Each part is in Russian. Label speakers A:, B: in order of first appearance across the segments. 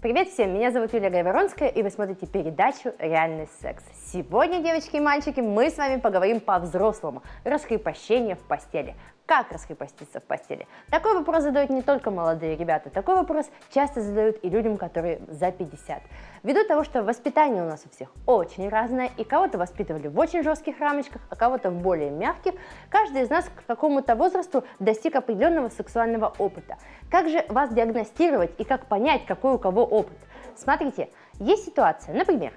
A: Привет всем, меня зовут Юлия Гайворонская, и вы смотрите передачу «Реальный секс». Сегодня, девочки и мальчики, мы с вами поговорим по-взрослому. Раскрепощение в постели. Как раскрепоститься в постели? Такой вопрос задают не только молодые ребята, такой вопрос часто задают и людям, которые за 50. Ввиду того, что воспитание у нас у всех очень разное, и кого-то воспитывали в очень жестких рамочках, а кого-то в более мягких, каждый из нас к какому-то возрасту достиг определенного сексуального опыта. Как же вас диагностировать и как понять, какой у кого опыт? Смотрите, есть ситуация, например,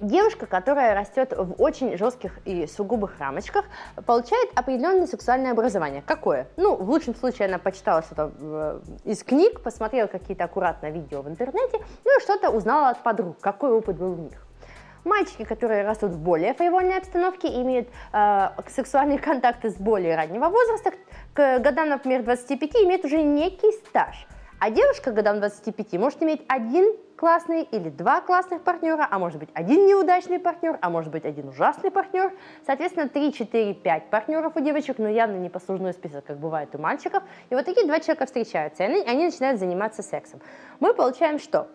A: Девушка, которая растет в очень жестких и сугубых рамочках, получает определенное сексуальное образование. Какое? Ну, в лучшем случае она почитала что-то э, из книг, посмотрела какие-то аккуратно видео в интернете, ну и что-то узнала от подруг, какой опыт был у них. Мальчики, которые растут в более фривольной обстановке, имеют э, сексуальные контакты с более раннего возраста, к годам, например, 25, имеют уже некий стаж. А девушка годам 25 может иметь один классный или два классных партнера, а может быть один неудачный партнер, а может быть один ужасный партнер. Соответственно, 3, 4, 5 партнеров у девочек, но явно не послужной список, как бывает у мальчиков. И вот такие два человека встречаются, и они, они начинают заниматься сексом. Мы получаем что?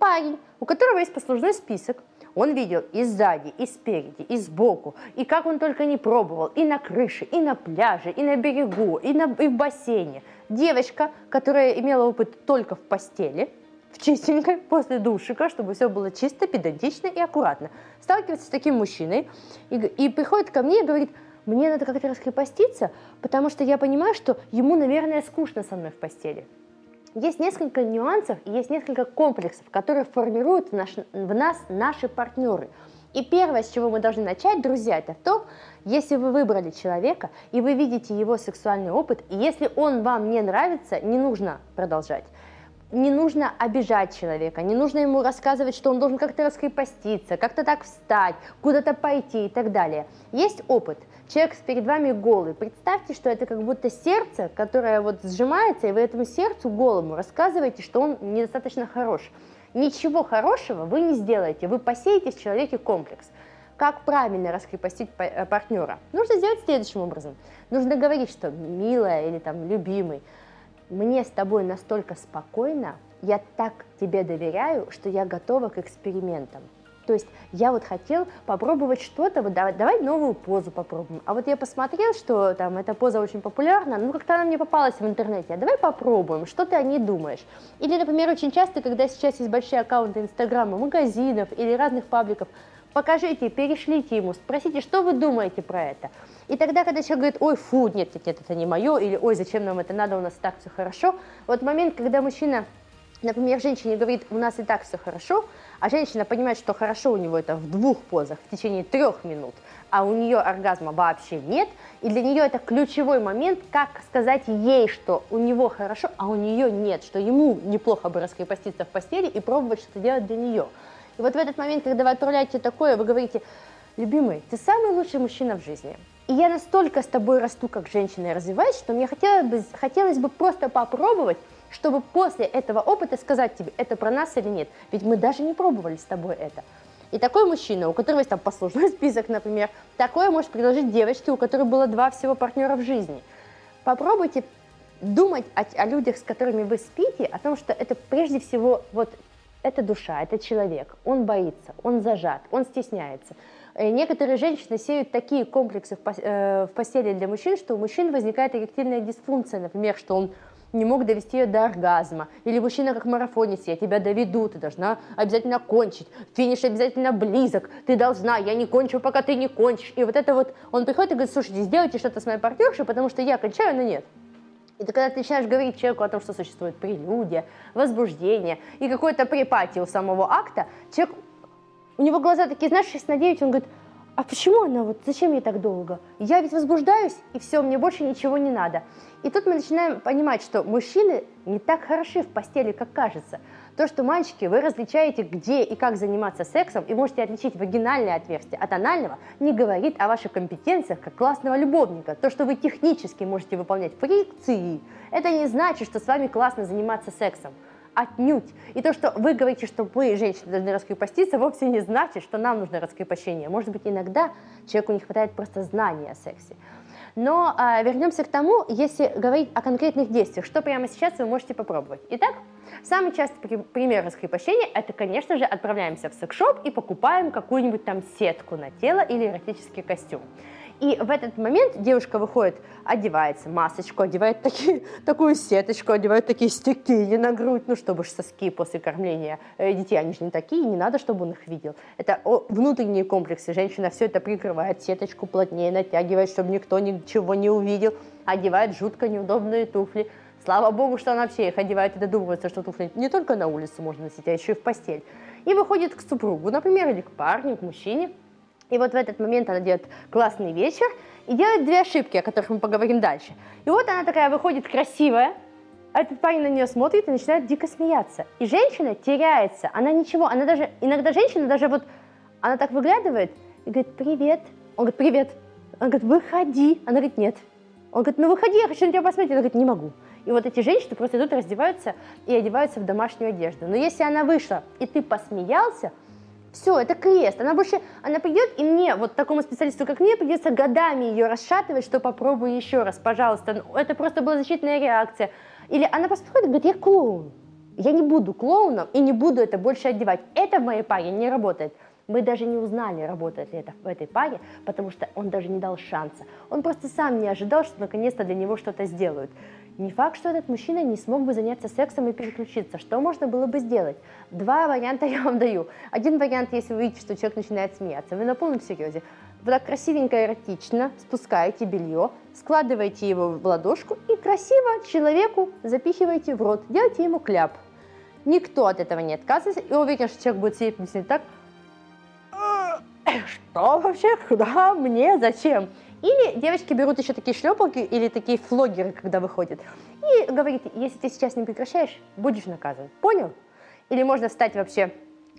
A: Парень, у которого есть послужной список, он видел и сзади, и спереди, и сбоку, и как он только не пробовал, и на крыше, и на пляже, и на берегу, и, на, и в бассейне. Девочка, которая имела опыт только в постели – в чистенькой после душика, чтобы все было чисто, педантично и аккуратно. Сталкивается с таким мужчиной и, и приходит ко мне и говорит, мне надо как-то раскрепоститься, потому что я понимаю, что ему, наверное, скучно со мной в постели. Есть несколько нюансов есть несколько комплексов, которые формируют в, наш, в нас наши партнеры. И первое, с чего мы должны начать, друзья, это то, если вы выбрали человека, и вы видите его сексуальный опыт, и если он вам не нравится, не нужно продолжать не нужно обижать человека, не нужно ему рассказывать, что он должен как-то раскрепоститься, как-то так встать, куда-то пойти и так далее. Есть опыт. Человек перед вами голый. Представьте, что это как будто сердце, которое вот сжимается, и вы этому сердцу голому рассказываете, что он недостаточно хорош. Ничего хорошего вы не сделаете, вы посеете в человеке комплекс. Как правильно раскрепостить э, партнера? Нужно сделать следующим образом. Нужно говорить, что милая или там любимый, мне с тобой настолько спокойно, я так тебе доверяю, что я готова к экспериментам. То есть я вот хотел попробовать что-то, вот давай, давай новую позу попробуем. А вот я посмотрел, что там эта поза очень популярна, ну как-то она мне попалась в интернете, а давай попробуем, что ты о ней думаешь. Или, например, очень часто, когда сейчас есть большие аккаунты Инстаграма, магазинов или разных пабликов, покажите, перешлите ему, спросите, что вы думаете про это. И тогда, когда человек говорит, ой, фу, нет, нет, нет, это не мое, или ой, зачем нам это надо, у нас так все хорошо, вот момент, когда мужчина Например, женщине говорит, у нас и так все хорошо, а женщина понимает, что хорошо у него это в двух позах в течение трех минут, а у нее оргазма вообще нет, и для нее это ключевой момент, как сказать ей, что у него хорошо, а у нее нет, что ему неплохо бы раскрепоститься в постели и пробовать что-то делать для нее. И вот в этот момент, когда вы отправляете такое, вы говорите, любимый, ты самый лучший мужчина в жизни. И я настолько с тобой расту как женщина и развиваюсь, что мне хотелось бы, хотелось бы просто попробовать, чтобы после этого опыта сказать тебе, это про нас или нет. Ведь мы даже не пробовали с тобой это. И такой мужчина, у которого есть там послужной список, например, такое может предложить девочке, у которой было два всего партнера в жизни. Попробуйте думать о, о людях, с которыми вы спите, о том, что это прежде всего вот это душа, это человек, он боится, он зажат, он стесняется. Э, некоторые женщины сеют такие комплексы э, в постели для мужчин, что у мужчин возникает эректильная дисфункция, например, что он не мог довести ее до оргазма. Или мужчина как марафонец, я тебя доведу, ты должна обязательно кончить, финиш обязательно близок, ты должна, я не кончу, пока ты не кончишь. И вот это вот, он приходит и говорит, слушайте, сделайте что-то с моей партнершей, потому что я кончаю, но нет. И ты когда ты начинаешь говорить человеку о том, что существует прелюдия, возбуждение и какое-то припатие у самого акта, человек, у него глаза такие, знаешь, 6 на 9, он говорит, а почему она вот, зачем ей так долго? Я ведь возбуждаюсь, и все, мне больше ничего не надо. И тут мы начинаем понимать, что мужчины не так хороши в постели, как кажется. То, что мальчики, вы различаете, где и как заниматься сексом, и можете отличить вагинальное отверстие от анального, не говорит о ваших компетенциях как классного любовника. То, что вы технически можете выполнять фрикции, это не значит, что с вами классно заниматься сексом. Отнюдь. И то, что вы говорите, что вы, женщины, должны раскрепоститься, вовсе не значит, что нам нужно раскрепощение. Может быть, иногда человеку не хватает просто знания о сексе. Но а, вернемся к тому, если говорить о конкретных действиях, что прямо сейчас вы можете попробовать. Итак, самый частый пример раскрепощения – это, конечно же, отправляемся в секс-шоп и покупаем какую-нибудь там сетку на тело или эротический костюм. И в этот момент девушка выходит, одевается, масочку, одевает такие, такую сеточку, одевает такие стекини на грудь, ну, чтобы соски после кормления э, детей, они же не такие, не надо, чтобы он их видел. Это внутренние комплексы. Женщина все это прикрывает, сеточку плотнее натягивает, чтобы никто ничего не увидел, одевает жутко неудобные туфли. Слава богу, что она вообще их одевает и додумывается, что туфли не только на улице можно носить, а еще и в постель. И выходит к супругу, например, или к парню, к мужчине, и вот в этот момент она делает классный вечер и делает две ошибки, о которых мы поговорим дальше. И вот она такая выходит красивая, а этот парень на нее смотрит и начинает дико смеяться. И женщина теряется, она ничего, она даже, иногда женщина даже вот, она так выглядывает и говорит, привет. Он говорит, привет. Она говорит, выходи. Она говорит, нет. Он говорит, ну выходи, я хочу на тебя посмотреть. Она говорит, не могу. И вот эти женщины просто идут, раздеваются и одеваются в домашнюю одежду. Но если она вышла, и ты посмеялся, все, это крест. Она больше, она придет, и мне, вот такому специалисту, как мне, придется годами ее расшатывать, что попробуй еще раз, пожалуйста. Ну, это просто была защитная реакция. Или она просто приходит и говорит, я клоун. Я не буду клоуном и не буду это больше одевать. Это в моей паре не работает. Мы даже не узнали, работает ли это в этой паре, потому что он даже не дал шанса. Он просто сам не ожидал, что наконец-то для него что-то сделают. Не факт, что этот мужчина не смог бы заняться сексом и переключиться. Что можно было бы сделать? Два варианта я вам даю. Один вариант, если вы видите, что человек начинает смеяться. Вы на полном серьезе. Вы так красивенько, эротично спускаете белье, складываете его в ладошку и красиво человеку запихиваете в рот. Делайте ему кляп. Никто от этого не отказывается. И уверен, что человек будет сидеть и так. Что вообще? Куда? Мне? Зачем? Или девочки берут еще такие шлепалки или такие флогеры, когда выходят, и говорит, если ты сейчас не прекращаешь, будешь наказан. Понял? Или можно встать вообще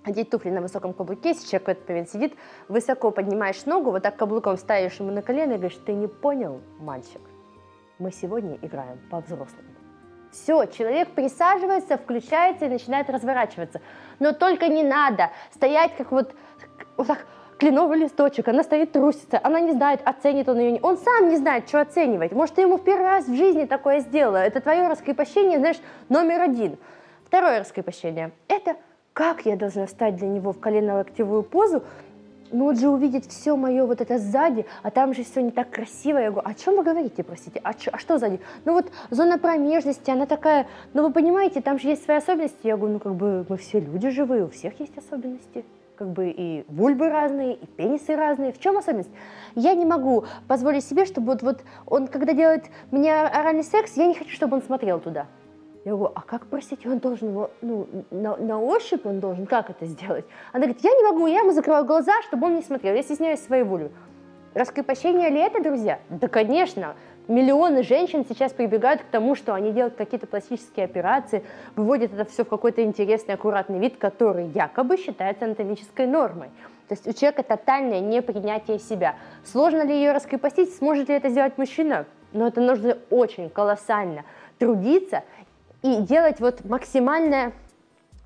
A: одеть туфли на высоком каблуке, если человек в этот момент сидит, высоко поднимаешь ногу, вот так каблуком ставишь ему на колено и говоришь, ты не понял, мальчик, мы сегодня играем по-взрослому. Все, человек присаживается, включается и начинает разворачиваться. Но только не надо стоять как вот, вот так кленовый листочек, она стоит трусится, она не знает, оценит он ее, он сам не знает, что оценивать. Может, ты ему в первый раз в жизни такое сделала. Это твое раскрепощение, знаешь, номер один. Второе раскрепощение – это как я должна встать для него в колено-локтевую позу, ну вот же увидеть все мое вот это сзади, а там же все не так красиво. Я говорю, о чем вы говорите, простите, а, чё, а что сзади? Ну вот зона промежности, она такая, ну вы понимаете, там же есть свои особенности. Я говорю, ну как бы мы все люди живые, у всех есть особенности как бы и вульбы разные, и пенисы разные. В чем особенность? Я не могу позволить себе, чтобы вот, вот он, когда делает мне оральный секс, я не хочу, чтобы он смотрел туда. Я говорю, а как, простите, он должен его, ну, на, на ощупь он должен, как это сделать? Она говорит, я не могу, я ему закрываю глаза, чтобы он не смотрел, я стесняюсь своей воли. Раскрепощение ли это, друзья? Да, конечно. Миллионы женщин сейчас прибегают к тому, что они делают какие-то пластические операции, выводят это все в какой-то интересный, аккуратный вид, который якобы считается анатомической нормой. То есть у человека тотальное непринятие себя. Сложно ли ее раскрепостить? Сможет ли это сделать мужчина? Но это нужно очень колоссально трудиться и делать вот максимальное...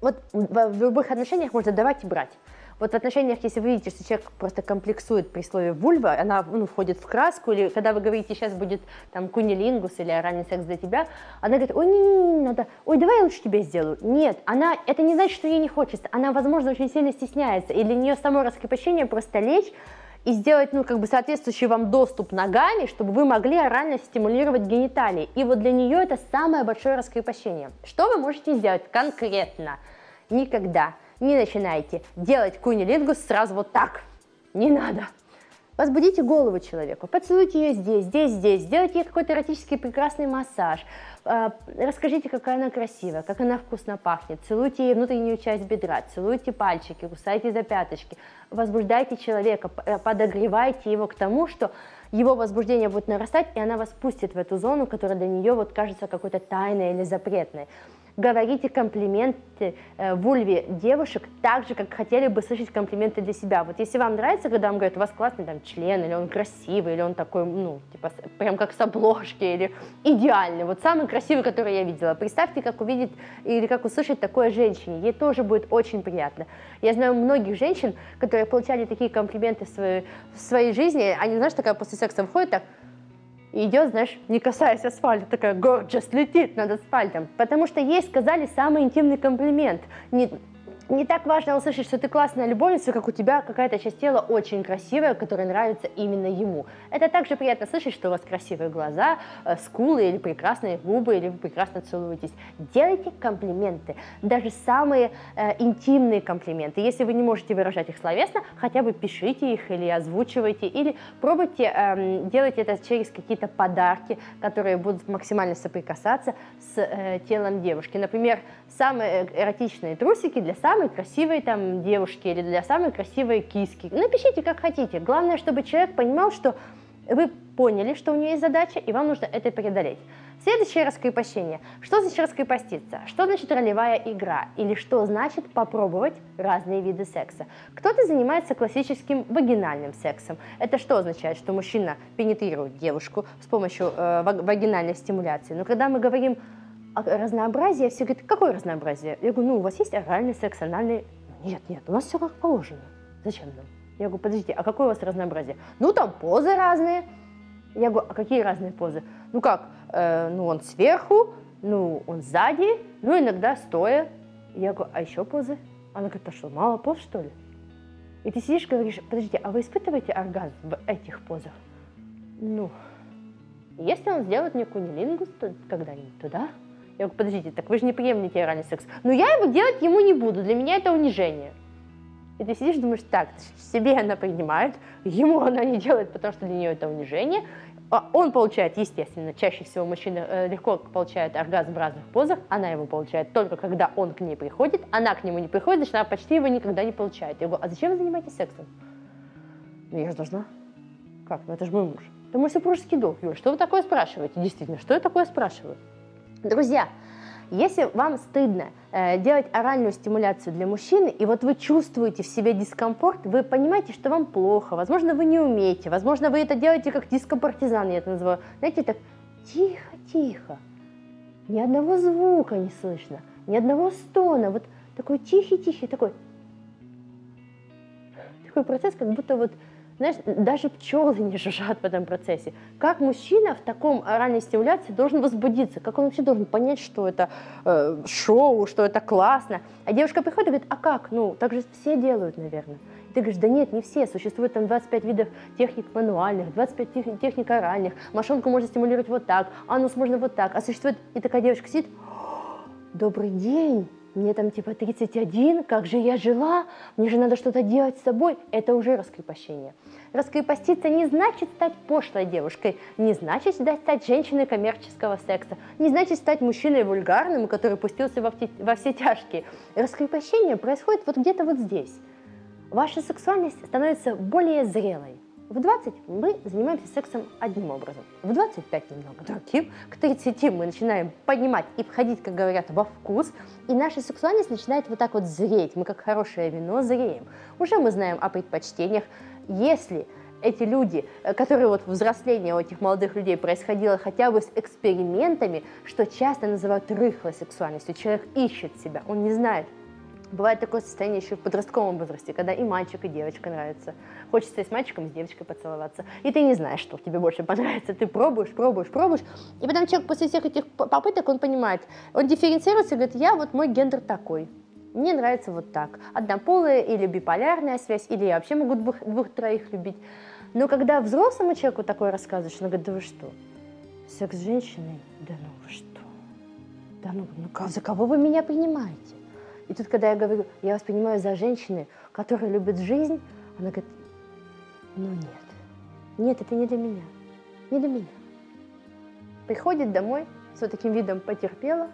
A: Вот в любых отношениях можно давать и брать. Вот в отношениях, если вы видите, что человек просто комплексует при слове вульва, она ну, входит в краску, или когда вы говорите, сейчас будет там кунилингус или оральный секс для тебя, она говорит, ой, не, не, не надо, ой, давай я лучше тебе сделаю. Нет, она, это не значит, что ей не хочется, она, возможно, очень сильно стесняется, и для нее само раскрепощение просто лечь и сделать, ну, как бы соответствующий вам доступ ногами, чтобы вы могли орально стимулировать гениталии. И вот для нее это самое большое раскрепощение. Что вы можете сделать конкретно? Никогда не начинайте делать кунилингус сразу вот так. Не надо. Возбудите голову человеку, поцелуйте ее здесь, здесь, здесь, сделайте ей какой-то эротический прекрасный массаж, а, расскажите, какая она красивая, как она вкусно пахнет, целуйте ей внутреннюю часть бедра, целуйте пальчики, кусайте за пяточки, возбуждайте человека, э, подогревайте его к тому, что его возбуждение будет нарастать, и она вас пустит в эту зону, которая для нее вот кажется какой-то тайной или запретной говорите комплименты э, вульве девушек так же, как хотели бы слышать комплименты для себя. Вот если вам нравится, когда вам говорят, у вас классный там член, или он красивый, или он такой, ну, типа, прям как с обложки, или идеальный, вот самый красивый, который я видела. Представьте, как увидеть или как услышать такое женщине, ей тоже будет очень приятно. Я знаю многих женщин, которые получали такие комплименты в своей, в своей жизни, они, знаешь, такая после секса выходит так, и идет, знаешь, не касаясь асфальта, такая gorgeous летит над асфальтом. Потому что ей сказали самый интимный комплимент. Не, не так важно услышать, что ты классная любовница, как у тебя какая-то часть тела очень красивая, которая нравится именно ему. Это также приятно слышать, что у вас красивые глаза, э, скулы или прекрасные губы, или вы прекрасно целуетесь. Делайте комплименты, даже самые э, интимные комплименты. Если вы не можете выражать их словесно, хотя бы пишите их или озвучивайте, или пробуйте э, делать это через какие-то подарки, которые будут максимально соприкасаться с э, телом девушки. Например, самые эротичные трусики для самой красивой там девушки или для самой красивой киски. Напишите как хотите. Главное, чтобы человек понимал, что вы поняли, что у нее есть задача, и вам нужно это преодолеть. Следующее раскрепощение. Что значит раскрепоститься? Что значит ролевая игра? Или что значит попробовать разные виды секса? Кто-то занимается классическим вагинальным сексом. Это что означает? Что мужчина пенетрирует девушку с помощью э, вагинальной стимуляции. Но когда мы говорим а разнообразие, все говорят, какое разнообразие? Я говорю, ну, у вас есть оральный секс, анальный? Нет, нет, у нас все как положено. Зачем нам? Я говорю, подождите, а какое у вас разнообразие? Ну, там позы разные. Я говорю, а какие разные позы? Ну как, э, ну он сверху, ну он сзади, ну иногда стоя. Я говорю, а еще позы? Она говорит, а что, мало поз, что ли? И ты сидишь и говоришь, подождите, а вы испытываете оргазм в этих позах? Ну, если он сделает мне кунилингус то когда-нибудь, то да. Я говорю, подождите, так вы же не приемлете оральный секс. Но я его делать ему не буду, для меня это унижение. И ты сидишь думаешь, так, себе она принимает, ему она не делает, потому что для нее это унижение. А он получает, естественно, чаще всего мужчина э, легко получает оргазм в разных позах, она его получает только когда он к ней приходит, она к нему не приходит, значит, она почти его никогда не получает. Я говорю, а зачем вы занимаетесь сексом? Ну, я же должна. Как? Ну, это же мой муж. Это мой супружеский долг, Юля. Что вы такое спрашиваете? Действительно, что я такое спрашиваю? Друзья, если вам стыдно э, делать оральную стимуляцию для мужчины, и вот вы чувствуете в себе дискомфорт, вы понимаете, что вам плохо, возможно, вы не умеете, возможно, вы это делаете как дископартизан, я это называю. Знаете, так тихо-тихо, ни одного звука не слышно, ни одного стона, вот такой тихий-тихий, такой, такой процесс, как будто вот знаешь, даже пчелы не жужжат в этом процессе. Как мужчина в таком оральной стимуляции должен возбудиться? Как он вообще должен понять, что это э, шоу, что это классно? А девушка приходит и говорит, а как? Ну, так же все делают, наверное. И ты говоришь, да нет, не все. Существует там 25 видов техник мануальных, 25 тех, техник оральных. Мошонку можно стимулировать вот так, анус можно вот так. А существует... И такая девушка сидит, добрый день, мне там типа 31, как же я жила, мне же надо что-то делать с собой, это уже раскрепощение. Раскрепоститься не значит стать пошлой девушкой, не значит стать женщиной коммерческого секса, не значит стать мужчиной вульгарным, который пустился во, во все тяжкие. Раскрепощение происходит вот где-то вот здесь. Ваша сексуальность становится более зрелой, в 20 мы занимаемся сексом одним образом, в 25 немного. Другим, к 30 мы начинаем поднимать и входить, как говорят, во вкус, и наша сексуальность начинает вот так вот зреть, мы как хорошее вино зреем. Уже мы знаем о предпочтениях. Если эти люди, э, которые вот взросление у этих молодых людей происходило хотя бы с экспериментами, что часто называют рыхлой сексуальностью, человек ищет себя, он не знает, Бывает такое состояние еще в подростковом возрасте, когда и мальчик, и девочка нравится. Хочется и с мальчиком, и с девочкой поцеловаться. И ты не знаешь, что тебе больше понравится. Ты пробуешь, пробуешь, пробуешь. И потом человек после всех этих попыток, он понимает, он дифференцируется и говорит, я вот мой гендер такой. Мне нравится вот так. Однополая или биполярная связь, или я вообще могу двух, двух-троих любить. Но когда взрослому человеку такое рассказываешь, он говорит, да вы что, секс с женщиной? Да ну вы что? Да ну, ну за кого вы меня принимаете? И тут, когда я говорю, я вас понимаю за женщины, которые любят жизнь, она говорит, ну нет, нет, это не для меня, не для меня. Приходит домой с вот таким видом потерпела,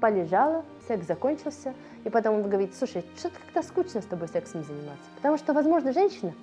A: полежала, секс закончился, и потом он говорит, слушай, что-то как-то скучно с тобой сексом заниматься. Потому что, возможно, женщина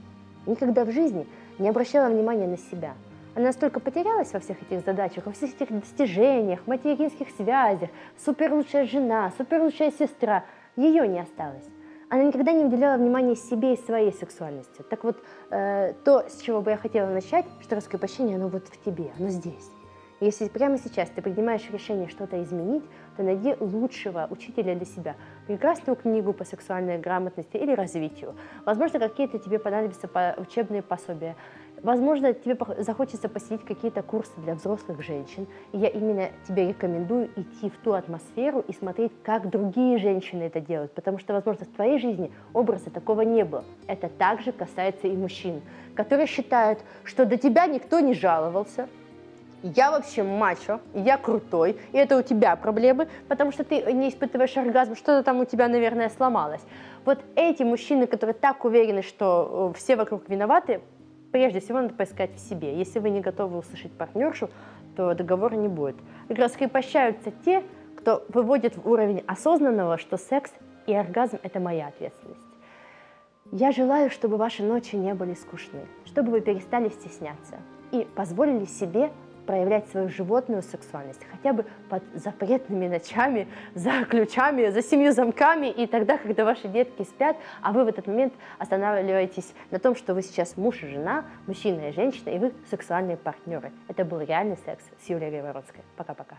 A: никогда в жизни не обращала внимания на себя – она настолько потерялась во всех этих задачах, во всех этих достижениях, материнских связях, супер лучшая жена, супер лучшая сестра. Ее не осталось. Она никогда не уделяла внимания себе и своей сексуальности. Так вот, э, то, с чего бы я хотела начать, что раскрепощение, оно вот в тебе, оно здесь. Если прямо сейчас ты принимаешь решение что-то изменить, то найди лучшего учителя для себя. Прекрасную книгу по сексуальной грамотности или развитию. Возможно, какие-то тебе понадобятся учебные пособия Возможно, тебе захочется посетить какие-то курсы для взрослых женщин, и я именно тебе рекомендую идти в ту атмосферу и смотреть, как другие женщины это делают, потому что, возможно, в твоей жизни образа такого не было. Это также касается и мужчин, которые считают, что до тебя никто не жаловался, я вообще мачо, я крутой, и это у тебя проблемы, потому что ты не испытываешь оргазм, что-то там у тебя, наверное, сломалось. Вот эти мужчины, которые так уверены, что э, все вокруг виноваты, прежде всего надо поискать в себе. Если вы не готовы услышать партнершу, то договора не будет. Раскрепощаются те, кто выводит в уровень осознанного, что секс и оргазм – это моя ответственность. Я желаю, чтобы ваши ночи не были скучны, чтобы вы перестали стесняться и позволили себе проявлять свою животную сексуальность, хотя бы под запретными ночами, за ключами, за семью замками, и тогда, когда ваши детки спят, а вы в этот момент останавливаетесь на том, что вы сейчас муж и жена, мужчина и женщина, и вы сексуальные партнеры. Это был реальный секс с Юлией Гайворонской. Пока-пока.